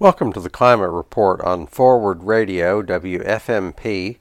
Welcome to the Climate Report on Forward Radio WFMP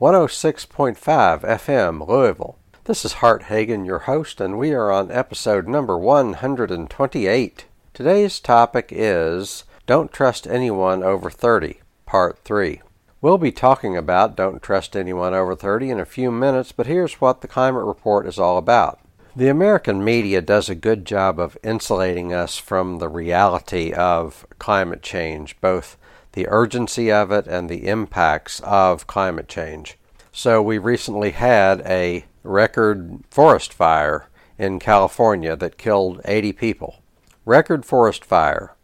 106.5 FM Louisville. This is Hart Hagen, your host, and we are on episode number 128. Today's topic is Don't Trust Anyone Over 30, Part 3. We'll be talking about Don't Trust Anyone Over 30 in a few minutes, but here's what the Climate Report is all about. The American media does a good job of insulating us from the reality of climate change, both the urgency of it and the impacts of climate change. So, we recently had a record forest fire in California that killed 80 people. Record forest fire.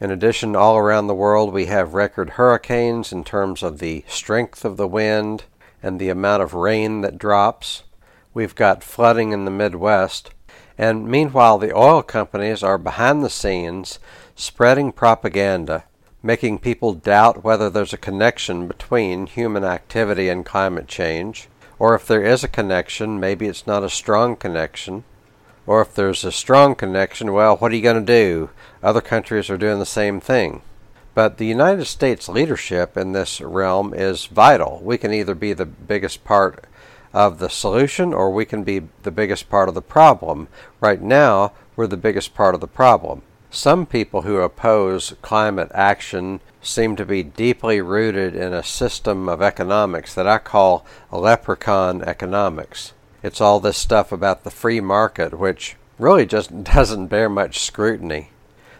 In addition, all around the world, we have record hurricanes in terms of the strength of the wind and the amount of rain that drops. We've got flooding in the Midwest. And meanwhile, the oil companies are behind the scenes spreading propaganda, making people doubt whether there's a connection between human activity and climate change. Or if there is a connection, maybe it's not a strong connection. Or if there's a strong connection, well, what are you going to do? Other countries are doing the same thing. But the United States leadership in this realm is vital. We can either be the biggest part of the solution or we can be the biggest part of the problem. Right now, we're the biggest part of the problem. Some people who oppose climate action seem to be deeply rooted in a system of economics that I call leprechaun economics. It's all this stuff about the free market, which really just doesn't bear much scrutiny.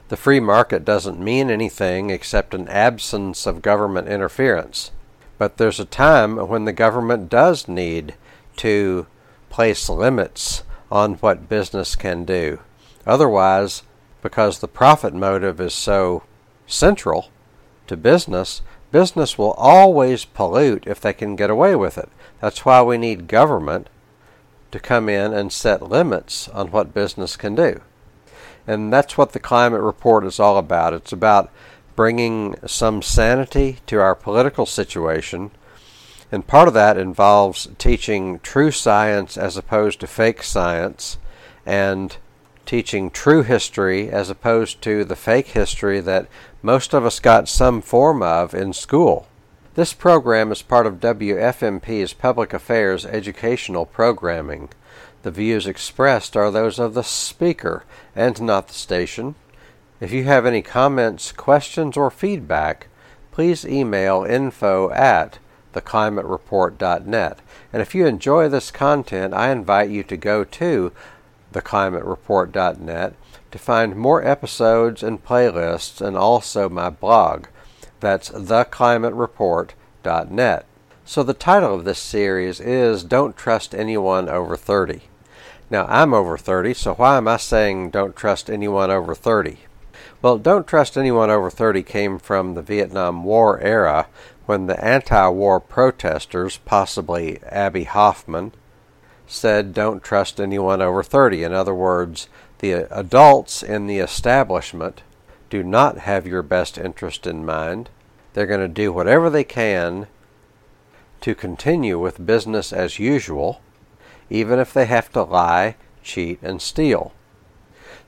The free market doesn't mean anything except an absence of government interference. But there's a time when the government does need to place limits on what business can do. Otherwise, because the profit motive is so central to business, business will always pollute if they can get away with it. That's why we need government to come in and set limits on what business can do. And that's what the climate report is all about. It's about bringing some sanity to our political situation. And part of that involves teaching true science as opposed to fake science and teaching true history as opposed to the fake history that most of us got some form of in school. This program is part of WFMP's Public Affairs educational programming. The views expressed are those of the speaker and not the station. If you have any comments, questions, or feedback, please email info at theclimatereport.net. And if you enjoy this content, I invite you to go to theclimatereport.net to find more episodes and playlists and also my blog. That's theclimatereport.net. So the title of this series is Don't Trust Anyone Over 30. Now, I'm over 30, so why am I saying don't trust anyone over 30? Well, Don't Trust Anyone Over 30 came from the Vietnam War era when the anti war protesters, possibly Abbie Hoffman, said don't trust anyone over 30. In other words, the adults in the establishment do not have your best interest in mind. They're going to do whatever they can to continue with business as usual, even if they have to lie, cheat, and steal.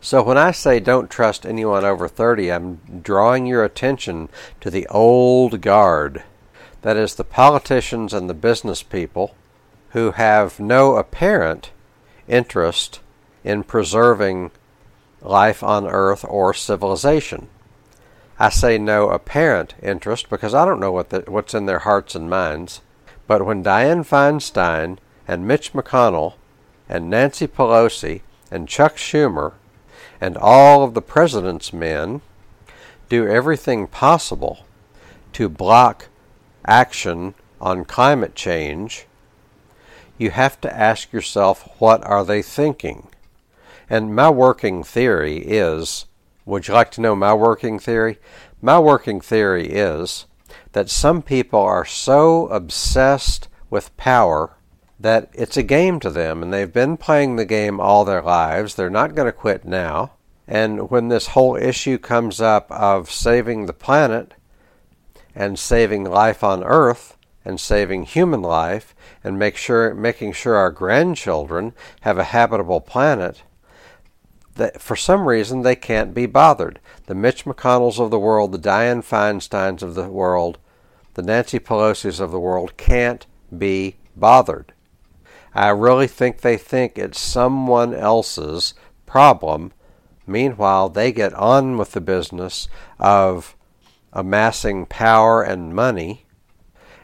So when I say don't trust anyone over 30, I'm drawing your attention to the old guard. That is, the politicians and the business people who have no apparent interest in preserving life on earth or civilization. I say no apparent interest because I don't know what the, what's in their hearts and minds. But when Dianne Feinstein and Mitch McConnell and Nancy Pelosi and Chuck Schumer and all of the president's men do everything possible to block action on climate change, you have to ask yourself what are they thinking? And my working theory is would you like to know my working theory? My working theory is that some people are so obsessed with power that it's a game to them, and they've been playing the game all their lives. They're not going to quit now. And when this whole issue comes up of saving the planet and saving life on Earth and saving human life and make sure, making sure our grandchildren have a habitable planet, that for some reason they can't be bothered. The Mitch McConnells of the world, the Dianne Feinsteins of the world, the Nancy Pelosi's of the world can't be bothered. I really think they think it's someone else's problem. Meanwhile, they get on with the business of amassing power and money.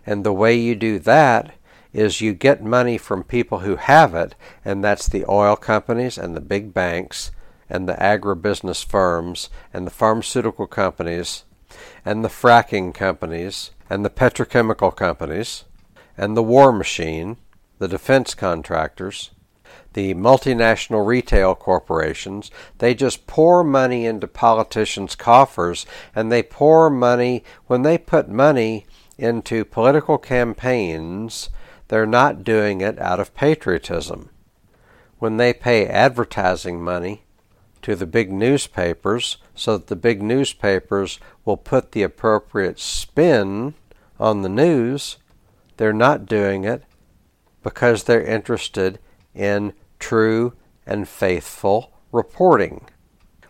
And the way you do that is you get money from people who have it, and that's the oil companies and the big banks and the agribusiness firms and the pharmaceutical companies and the fracking companies and the petrochemical companies and the war machine, the defense contractors, the multinational retail corporations, they just pour money into politicians' coffers and they pour money, when they put money into political campaigns, they're not doing it out of patriotism. When they pay advertising money to the big newspapers so that the big newspapers will put the appropriate spin on the news, they're not doing it because they're interested in true and faithful reporting.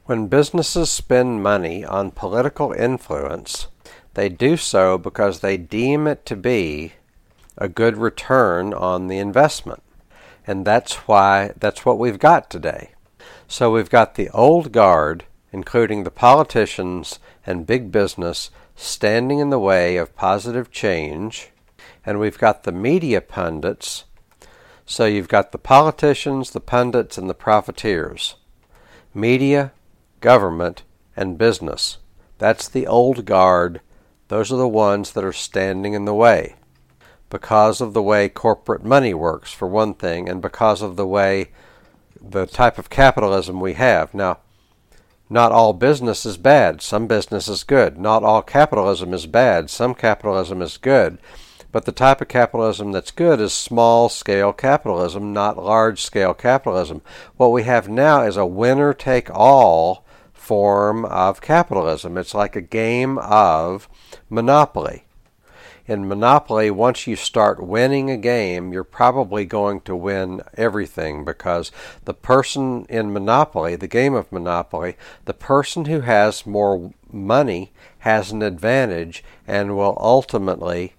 When businesses spend money on political influence, they do so because they deem it to be a good return on the investment. And that's why that's what we've got today. So we've got the old guard, including the politicians and big business, standing in the way of positive change, and we've got the media pundits. So you've got the politicians, the pundits, and the profiteers. Media, government, and business. That's the old guard. Those are the ones that are standing in the way because of the way corporate money works, for one thing, and because of the way the type of capitalism we have. Now, not all business is bad, some business is good. Not all capitalism is bad, some capitalism is good. But the type of capitalism that's good is small scale capitalism, not large scale capitalism. What we have now is a winner take all form of capitalism. It's like a game of monopoly in Monopoly, once you start winning a game, you're probably going to win everything because the person in Monopoly, the game of Monopoly, the person who has more money has an advantage and will ultimately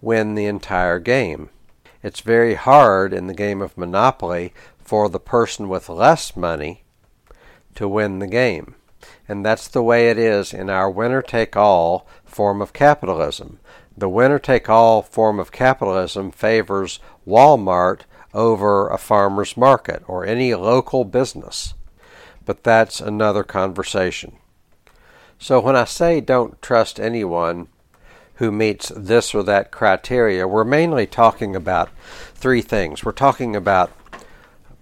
win the entire game. It's very hard in the game of Monopoly for the person with less money to win the game. And that's the way it is in our winner take all form of capitalism. The winner take all form of capitalism favors Walmart over a farmer's market or any local business. But that's another conversation. So when I say don't trust anyone who meets this or that criteria, we're mainly talking about three things. We're talking about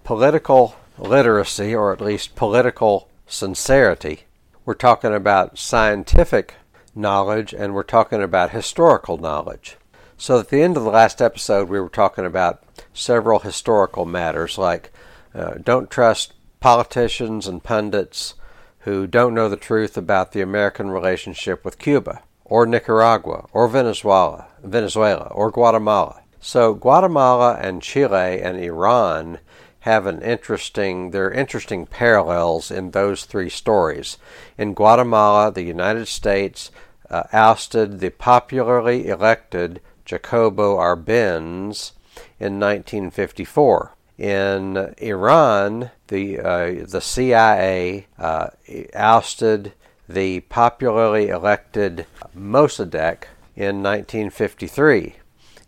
political literacy, or at least political sincerity. We're talking about scientific knowledge and we're talking about historical knowledge. So at the end of the last episode, we were talking about several historical matters like uh, don't trust politicians and pundits who don't know the truth about the American relationship with Cuba or Nicaragua or Venezuela, Venezuela or Guatemala. So Guatemala and Chile and Iran have an interesting there are interesting parallels in those three stories. In Guatemala, the United States uh, ousted the popularly elected Jacobo Arbenz in 1954. In Iran, the uh, the CIA uh, ousted the popularly elected Mossadegh in 1953.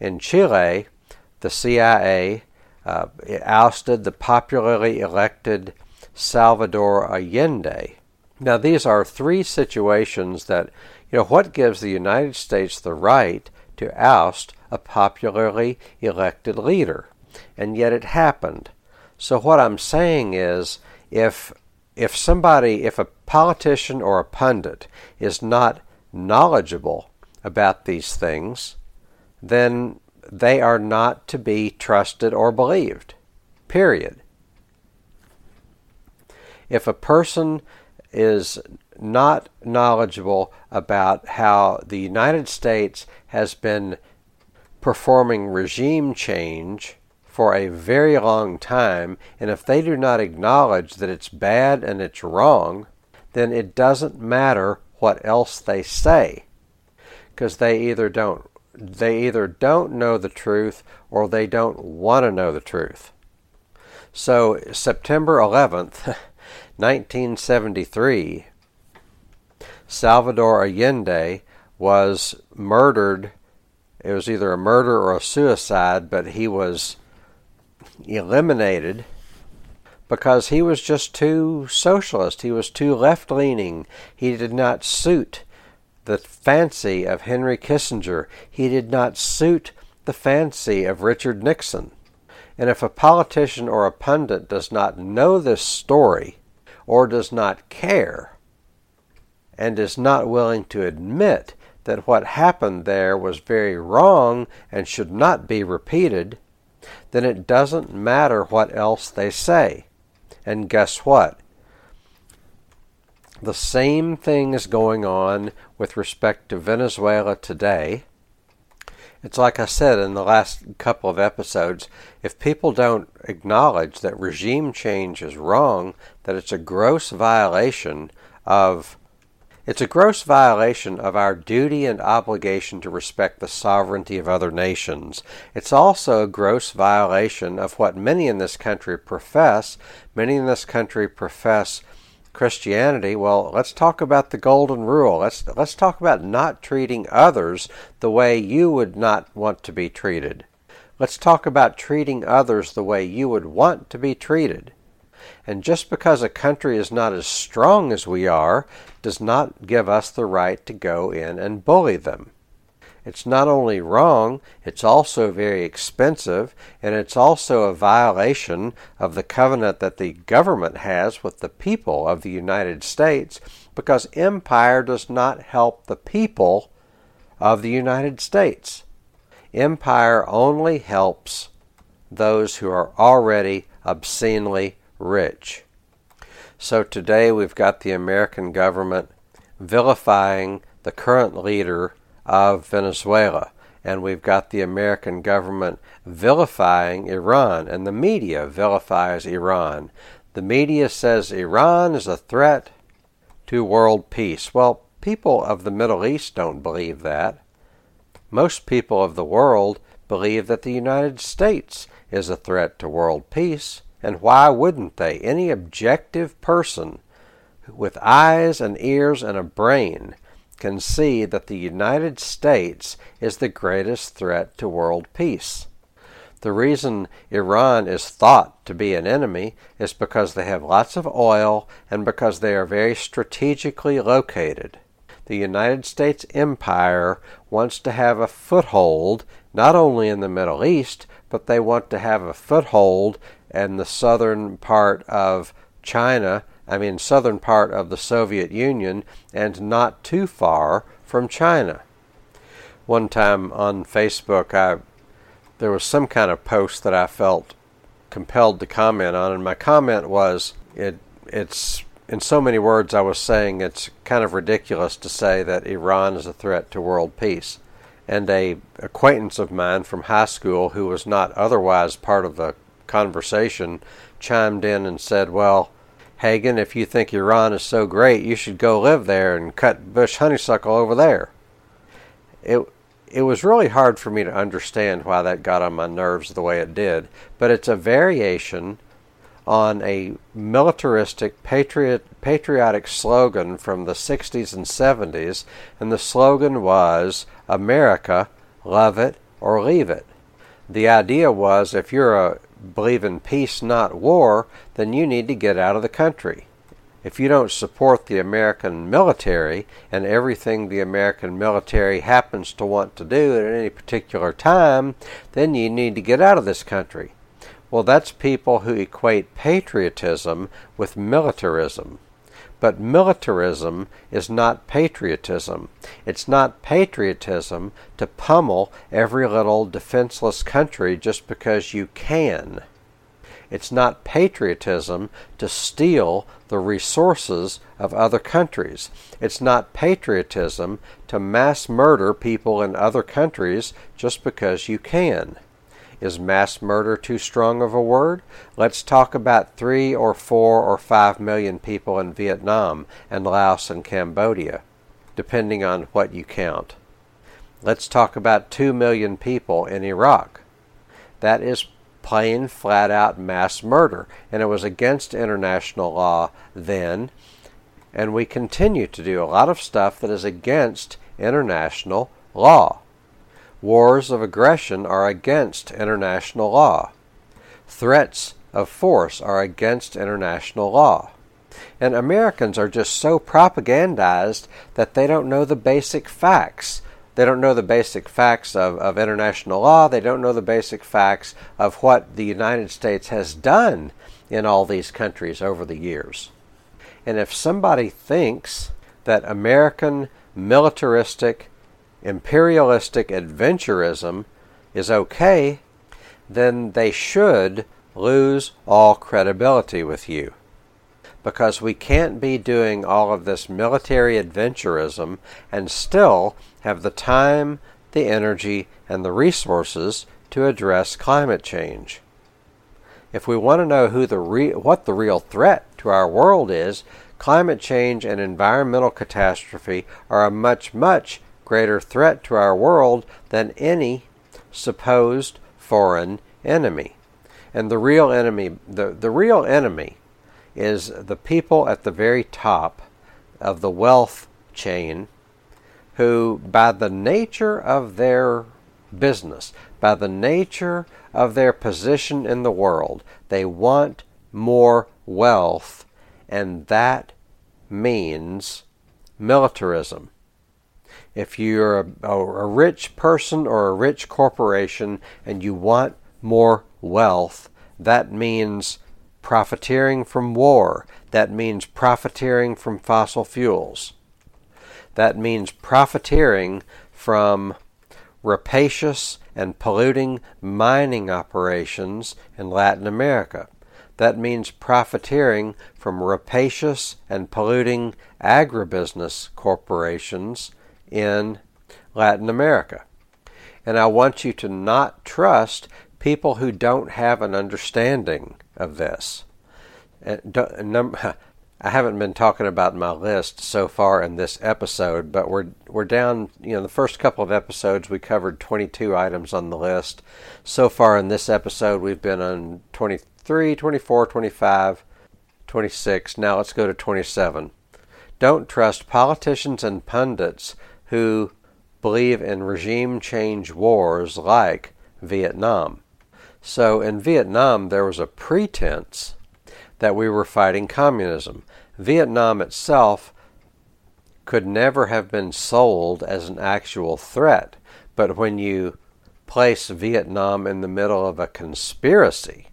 In Chile, the CIA uh, ousted the popularly elected Salvador Allende. Now, these are three situations that, you know, what gives the United States the right to oust a popularly elected leader? And yet it happened. So, what I'm saying is, if if somebody, if a politician or a pundit is not knowledgeable about these things, then they are not to be trusted or believed. Period. If a person is not knowledgeable about how the United States has been performing regime change for a very long time, and if they do not acknowledge that it's bad and it's wrong, then it doesn't matter what else they say because they either don't they either don't know the truth or they don't want to know the truth. So September 11th, 1973, Salvador Allende was murdered. It was either a murder or a suicide, but he was eliminated because he was just too socialist. He was too left leaning. He did not suit the fancy of Henry Kissinger. He did not suit the fancy of Richard Nixon. And if a politician or a pundit does not know this story, or does not care, and is not willing to admit that what happened there was very wrong and should not be repeated, then it doesn't matter what else they say. And guess what? The same thing is going on with respect to Venezuela today. It's like I said in the last couple of episodes if people don't acknowledge that regime change is wrong, that it's a gross violation of it's a gross violation of our duty and obligation to respect the sovereignty of other nations. It's also a gross violation of what many in this country profess. Many in this country profess Christianity, well, let's talk about the golden rule. Let's let's talk about not treating others the way you would not want to be treated. Let's talk about treating others the way you would want to be treated. And just because a country is not as strong as we are does not give us the right to go in and bully them. It's not only wrong, it's also very expensive, and it's also a violation of the covenant that the government has with the people of the United States because empire does not help the people of the United States. Empire only helps those who are already obscenely rich. So today we've got the American government vilifying the current leader of Venezuela. And we've got the American government vilifying Iran, and the media vilifies Iran. The media says Iran is a threat to world peace. Well, people of the Middle East don't believe that. Most people of the world believe that the United States is a threat to world peace. And why wouldn't they? Any objective person with eyes and ears and a brain can see that the United States is the greatest threat to world peace. The reason Iran is thought to be an enemy is because they have lots of oil and because they are very strategically located. The United States empire wants to have a foothold not only in the Middle East, but they want to have a foothold in the southern part of China I mean, southern part of the Soviet Union and not too far from China. One time on Facebook, I there was some kind of post that I felt compelled to comment on, and my comment was it it's in so many words I was saying it's kind of ridiculous to say that Iran is a threat to world peace. And a acquaintance of mine from high school who was not otherwise part of the conversation chimed in and said, Well, Hagin, if you think Iran is so great, you should go live there and cut bush honeysuckle over there. It it was really hard for me to understand why that got on my nerves the way it did, but it's a variation on a militaristic patriot patriotic slogan from the 60s and 70s and the slogan was America love it or leave it. The idea was if you're a believe in peace, not war, then you need to get out of the country. If you don't support the American military and everything the American military happens to want to do at any particular time, then you need to get out of this country. Well, that's people who equate patriotism with militarism. But militarism is not patriotism. It's not patriotism to pummel every little defenseless country just because you can. It's not patriotism to steal the resources of other countries. It's not patriotism to mass murder people in other countries just because you can. Is mass murder too strong of a word? Let's talk about three or four or five million people in Vietnam and Laos and Cambodia, depending on what you count. Let's talk about two million people in Iraq. That is plain, flat out mass murder, and it was against international law then, and we continue to do a lot of stuff that is against international law. Wars of aggression are against international law. Threats of force are against international law. And Americans are just so propagandized that they don't know the basic facts. They don't know the basic facts of, of international law. They don't know the basic facts of what the United States has done in all these countries over the years. And if somebody thinks that American militaristic imperialistic adventurism is okay, then they should lose all credibility with you. Because we can't be doing all of this military adventurism and still have the time, the energy, and the resources to address climate change. If we want to know who the re- what the real threat to our world is, climate change and environmental catastrophe are a much, much greater threat to our world than any supposed foreign enemy. And the real enemy, the, the real enemy is the people at the very top of the wealth chain who, by the nature of their business, by the nature of their position in the world, they want more wealth, and that means militarism. If you're a, a, rich person or a rich corporation and you want more wealth, that means profiteering from war. That means profiteering from fossil fuels. That means profiteering from rapacious and polluting mining operations in Latin America. That means profiteering from rapacious and polluting agribusiness corporations in Latin America. And I want you to not trust people who don't have an understanding of this. I haven't been talking about my list so far in this episode, but we're we're down. You know, the first couple of episodes we covered 22 items on the list. So far in this episode, we've been on 23, 24, 25, 26. Now let's go to 27. Don't trust politicians and pundits who believe in regime change wars like Vietnam. So in Vietnam, there was a pretense that we were fighting communism. Vietnam itself could never have been sold as an actual threat, but when you place Vietnam in the middle of a conspiracy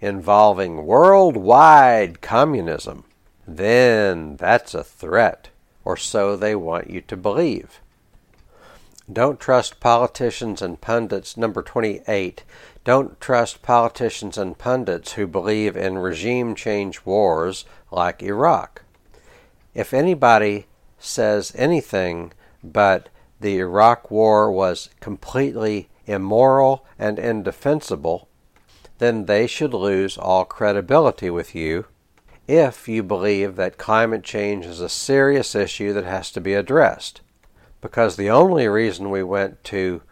involving worldwide communism, then that's a threat or so they want you to believe. Don't trust politicians and pundits. Number 28. Don't trust politicians and pundits who believe in regime change wars like Iraq. If anybody says anything but the Iraq war was completely immoral and indefensible, then they should lose all credibility with you if you believe that climate change is a serious issue that has to be addressed. Because the only reason we went to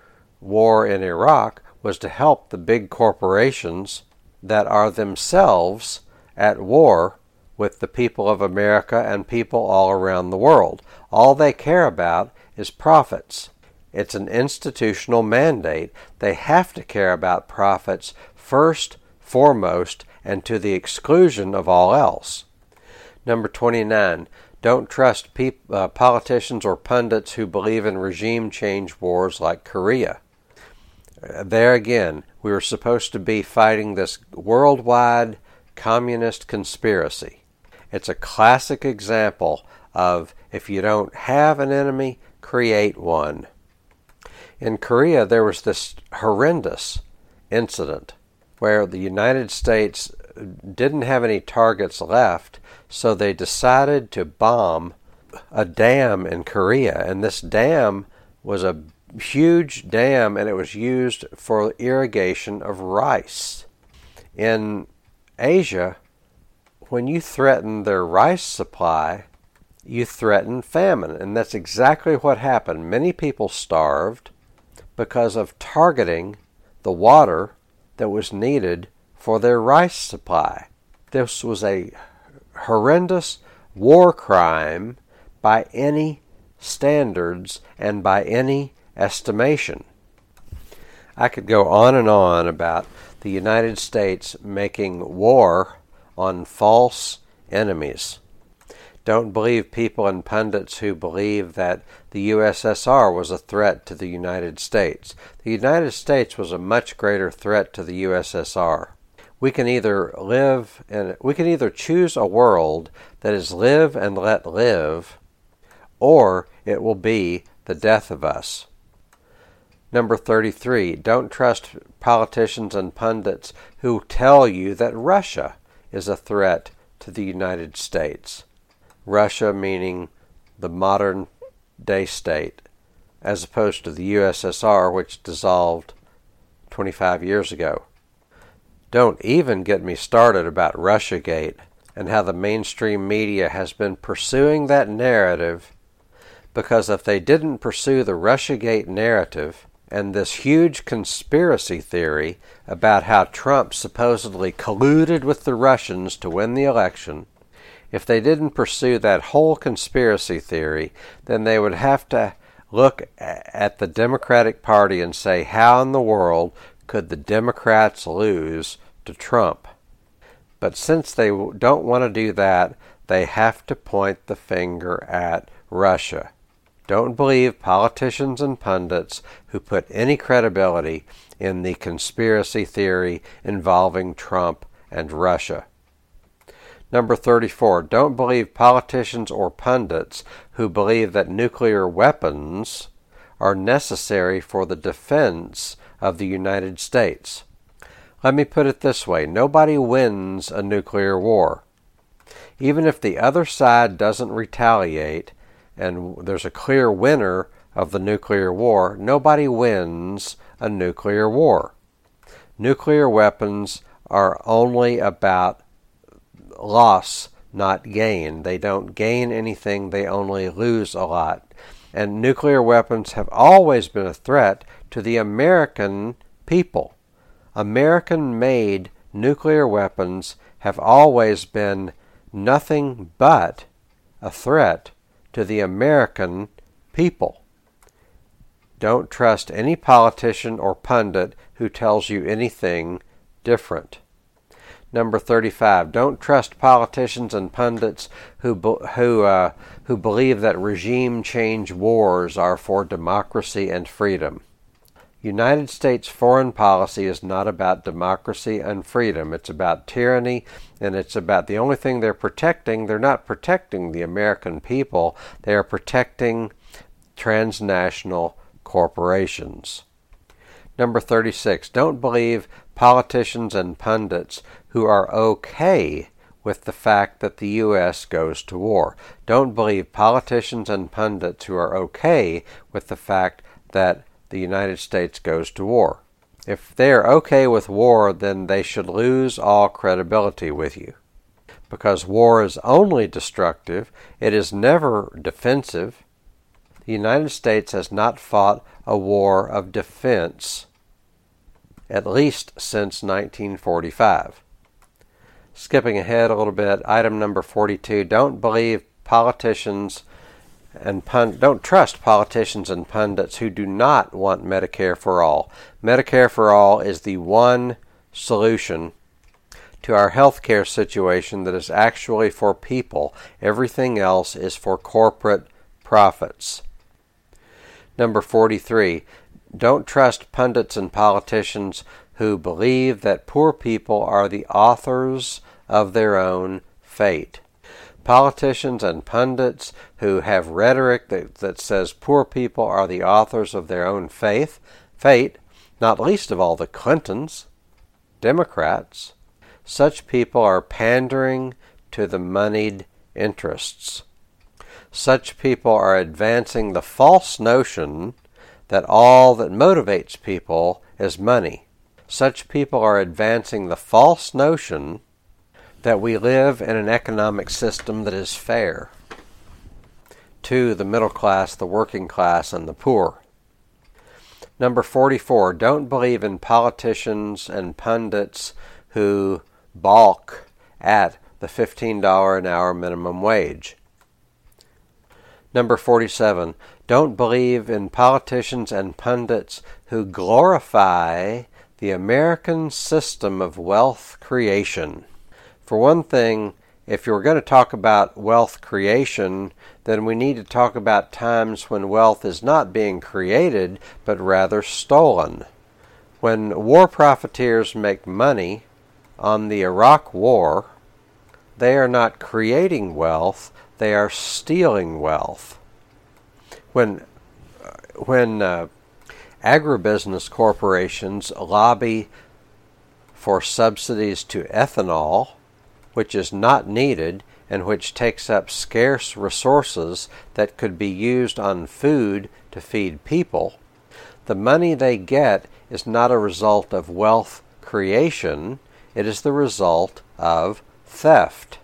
war in Iraq was to help the big corporations that are themselves at war with the people of America and people all around the world. All they care about is profits. It's an institutional mandate. They have to care about profits first, foremost, and to the exclusion of all else. Number 29. Don't trust peop- uh, politicians or pundits who believe in regime change wars like Korea. There again, we were supposed to be fighting this worldwide communist conspiracy. It's a classic example of if you don't have an enemy, create one. In Korea, there was this horrendous incident where the United States didn't have any targets left, so they decided to bomb a dam in Korea. And this dam was a huge dam and it was used for irrigation of rice. In Asia, when you threaten their rice supply, you threaten famine. And that's exactly what happened. Many people starved because of targeting the water that was needed for their rice supply. This was a horrendous war crime by any standards and by any estimation. I could go on and on about the United States making war on false enemies. Don't believe people and pundits who believe that the USSR was a threat to the United States. The United States was a much greater threat to the USSR. We can either live and we can either choose a world that is live and let live, or it will be the death of us. Number 33. Don't trust politicians and pundits who tell you that Russia is a threat to the United States. Russia meaning the modern day state, as opposed to the USSR, which dissolved 25 years ago. Don't even get me started about Russiagate and how the mainstream media has been pursuing that narrative because if they didn't pursue the Russiagate narrative, and this huge conspiracy theory about how Trump supposedly colluded with the Russians to win the election, if they didn't pursue that whole conspiracy theory, then they would have to look at the Democratic Party and say, how in the world could the Democrats lose to Trump? But since they don't want to do that, they have to point the finger at Russia. Don't believe politicians and pundits who put any credibility in the conspiracy theory involving Trump and Russia. Number 34. Don't believe politicians or pundits who believe that nuclear weapons are necessary for the defense of the United States. Let me put it this way nobody wins a nuclear war. Even if the other side doesn't retaliate, and there's a clear winner of the nuclear war, nobody wins a nuclear war. Nuclear weapons are only about loss, not gain. They don't gain anything, they only lose a lot. And nuclear weapons have always been a threat to the American people. American made nuclear weapons have always been nothing but a threat to the American people. Don't trust any politician or pundit who tells you anything different. Number 35. Don't trust politicians and pundits who, who, uh, who believe that regime change wars are for democracy and freedom. United States foreign policy is not about democracy and freedom. It's about tyranny, and it's about the only thing they're protecting. They're not protecting the American people, they are protecting transnational corporations. Number 36. Don't believe politicians and pundits who are okay with the fact that the U.S. goes to war. Don't believe politicians and pundits who are okay with the fact that the United States goes to war. If they are okay with war, then they should lose all credibility with you. Because war is only destructive, it is never defensive. The United States has not fought a war of defense, at least since 1945. Skipping ahead a little bit, item number 42 don't believe politicians and don't trust politicians and pundits who do not want Medicare for all. Medicare for all is the one solution to our healthcare situation that is actually for people. Everything else is for corporate profits. Number 43. Don't trust pundits and politicians who believe that poor people are the authors of their own fate politicians and pundits who have rhetoric that, that says poor people are the authors of their own faith, fate, not least of all the Clintons, Democrats. Such people are pandering to the moneyed interests. Such people are advancing the false notion that all that motivates people is money. Such people are advancing the false notion that we live in an economic system that is fair to the middle class, the working class, and the poor. Number 44, don't believe in politicians and pundits who balk at the $15 an hour minimum wage. Number 47, don't believe in politicians and pundits who glorify the American system of wealth creation. For one thing, if you're going to talk about wealth creation, then we need to talk about times when wealth is not being created, but rather stolen. When war profiteers make money on the Iraq War, they are not creating wealth, they are stealing wealth. When, when uh, agribusiness corporations lobby for subsidies to ethanol, which is not needed and which takes up scarce resources that could be used on food to feed people, the money they get is not a result of wealth creation, it is the result of theft.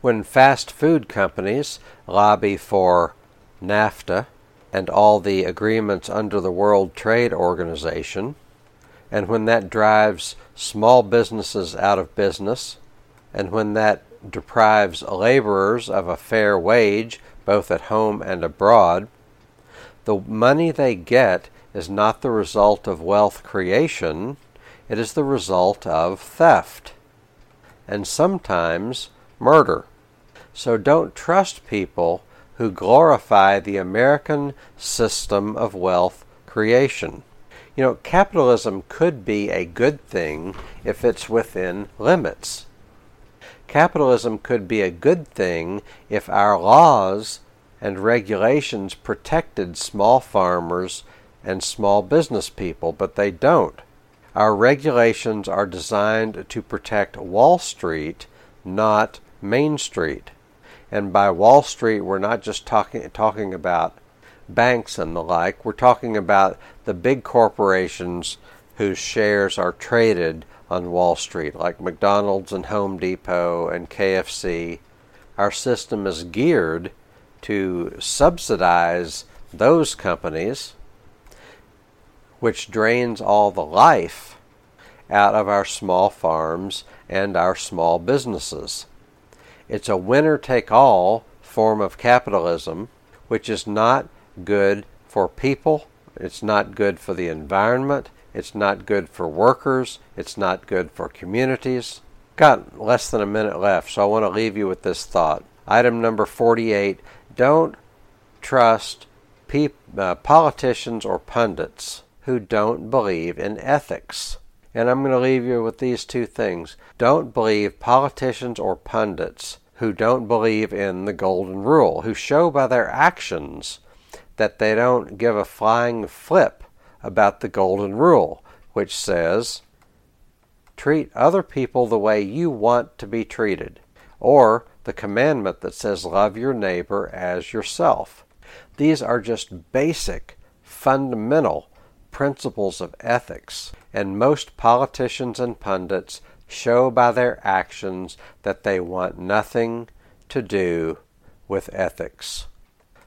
When fast food companies lobby for NAFTA and all the agreements under the World Trade Organization, and when that drives small businesses out of business and when that deprives laborers of a fair wage, both at home and abroad, the money they get is not the result of wealth creation, it is the result of theft, and sometimes murder. So don't trust people who glorify the American system of wealth creation. You know, capitalism could be a good thing if it's within limits capitalism could be a good thing if our laws and regulations protected small farmers and small business people, but they don't. Our regulations are designed to protect Wall Street, not Main Street. And by Wall Street, we're not just talking talking about banks and the like. We're talking about the big corporations whose shares are traded on Wall Street, like McDonald's and Home Depot and KFC. Our system is geared to subsidize those companies, which drains all the life out of our small farms and our small businesses. It's a winner take all form of capitalism, which is not good for people, it's not good for the environment, it's not good for workers. It's not good for communities. Got less than a minute left, so I want to leave you with this thought. Item number 48 Don't trust uh, politicians or pundits who don't believe in ethics. And I'm going to leave you with these two things. Don't believe politicians or pundits who don't believe in the golden rule, who show by their actions that they don't give a flying flip about the Golden Rule, which says, treat other people the way you want to be treated, or the commandment that says, love your neighbor as yourself. These are just basic, fundamental principles of ethics, and most politicians and pundits show by their actions that they want nothing to do with ethics.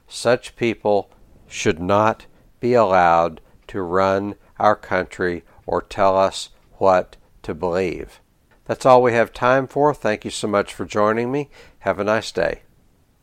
Such people should not be allowed to run our country or tell us what to believe. That's all we have time for. Thank you so much for joining me. Have a nice day.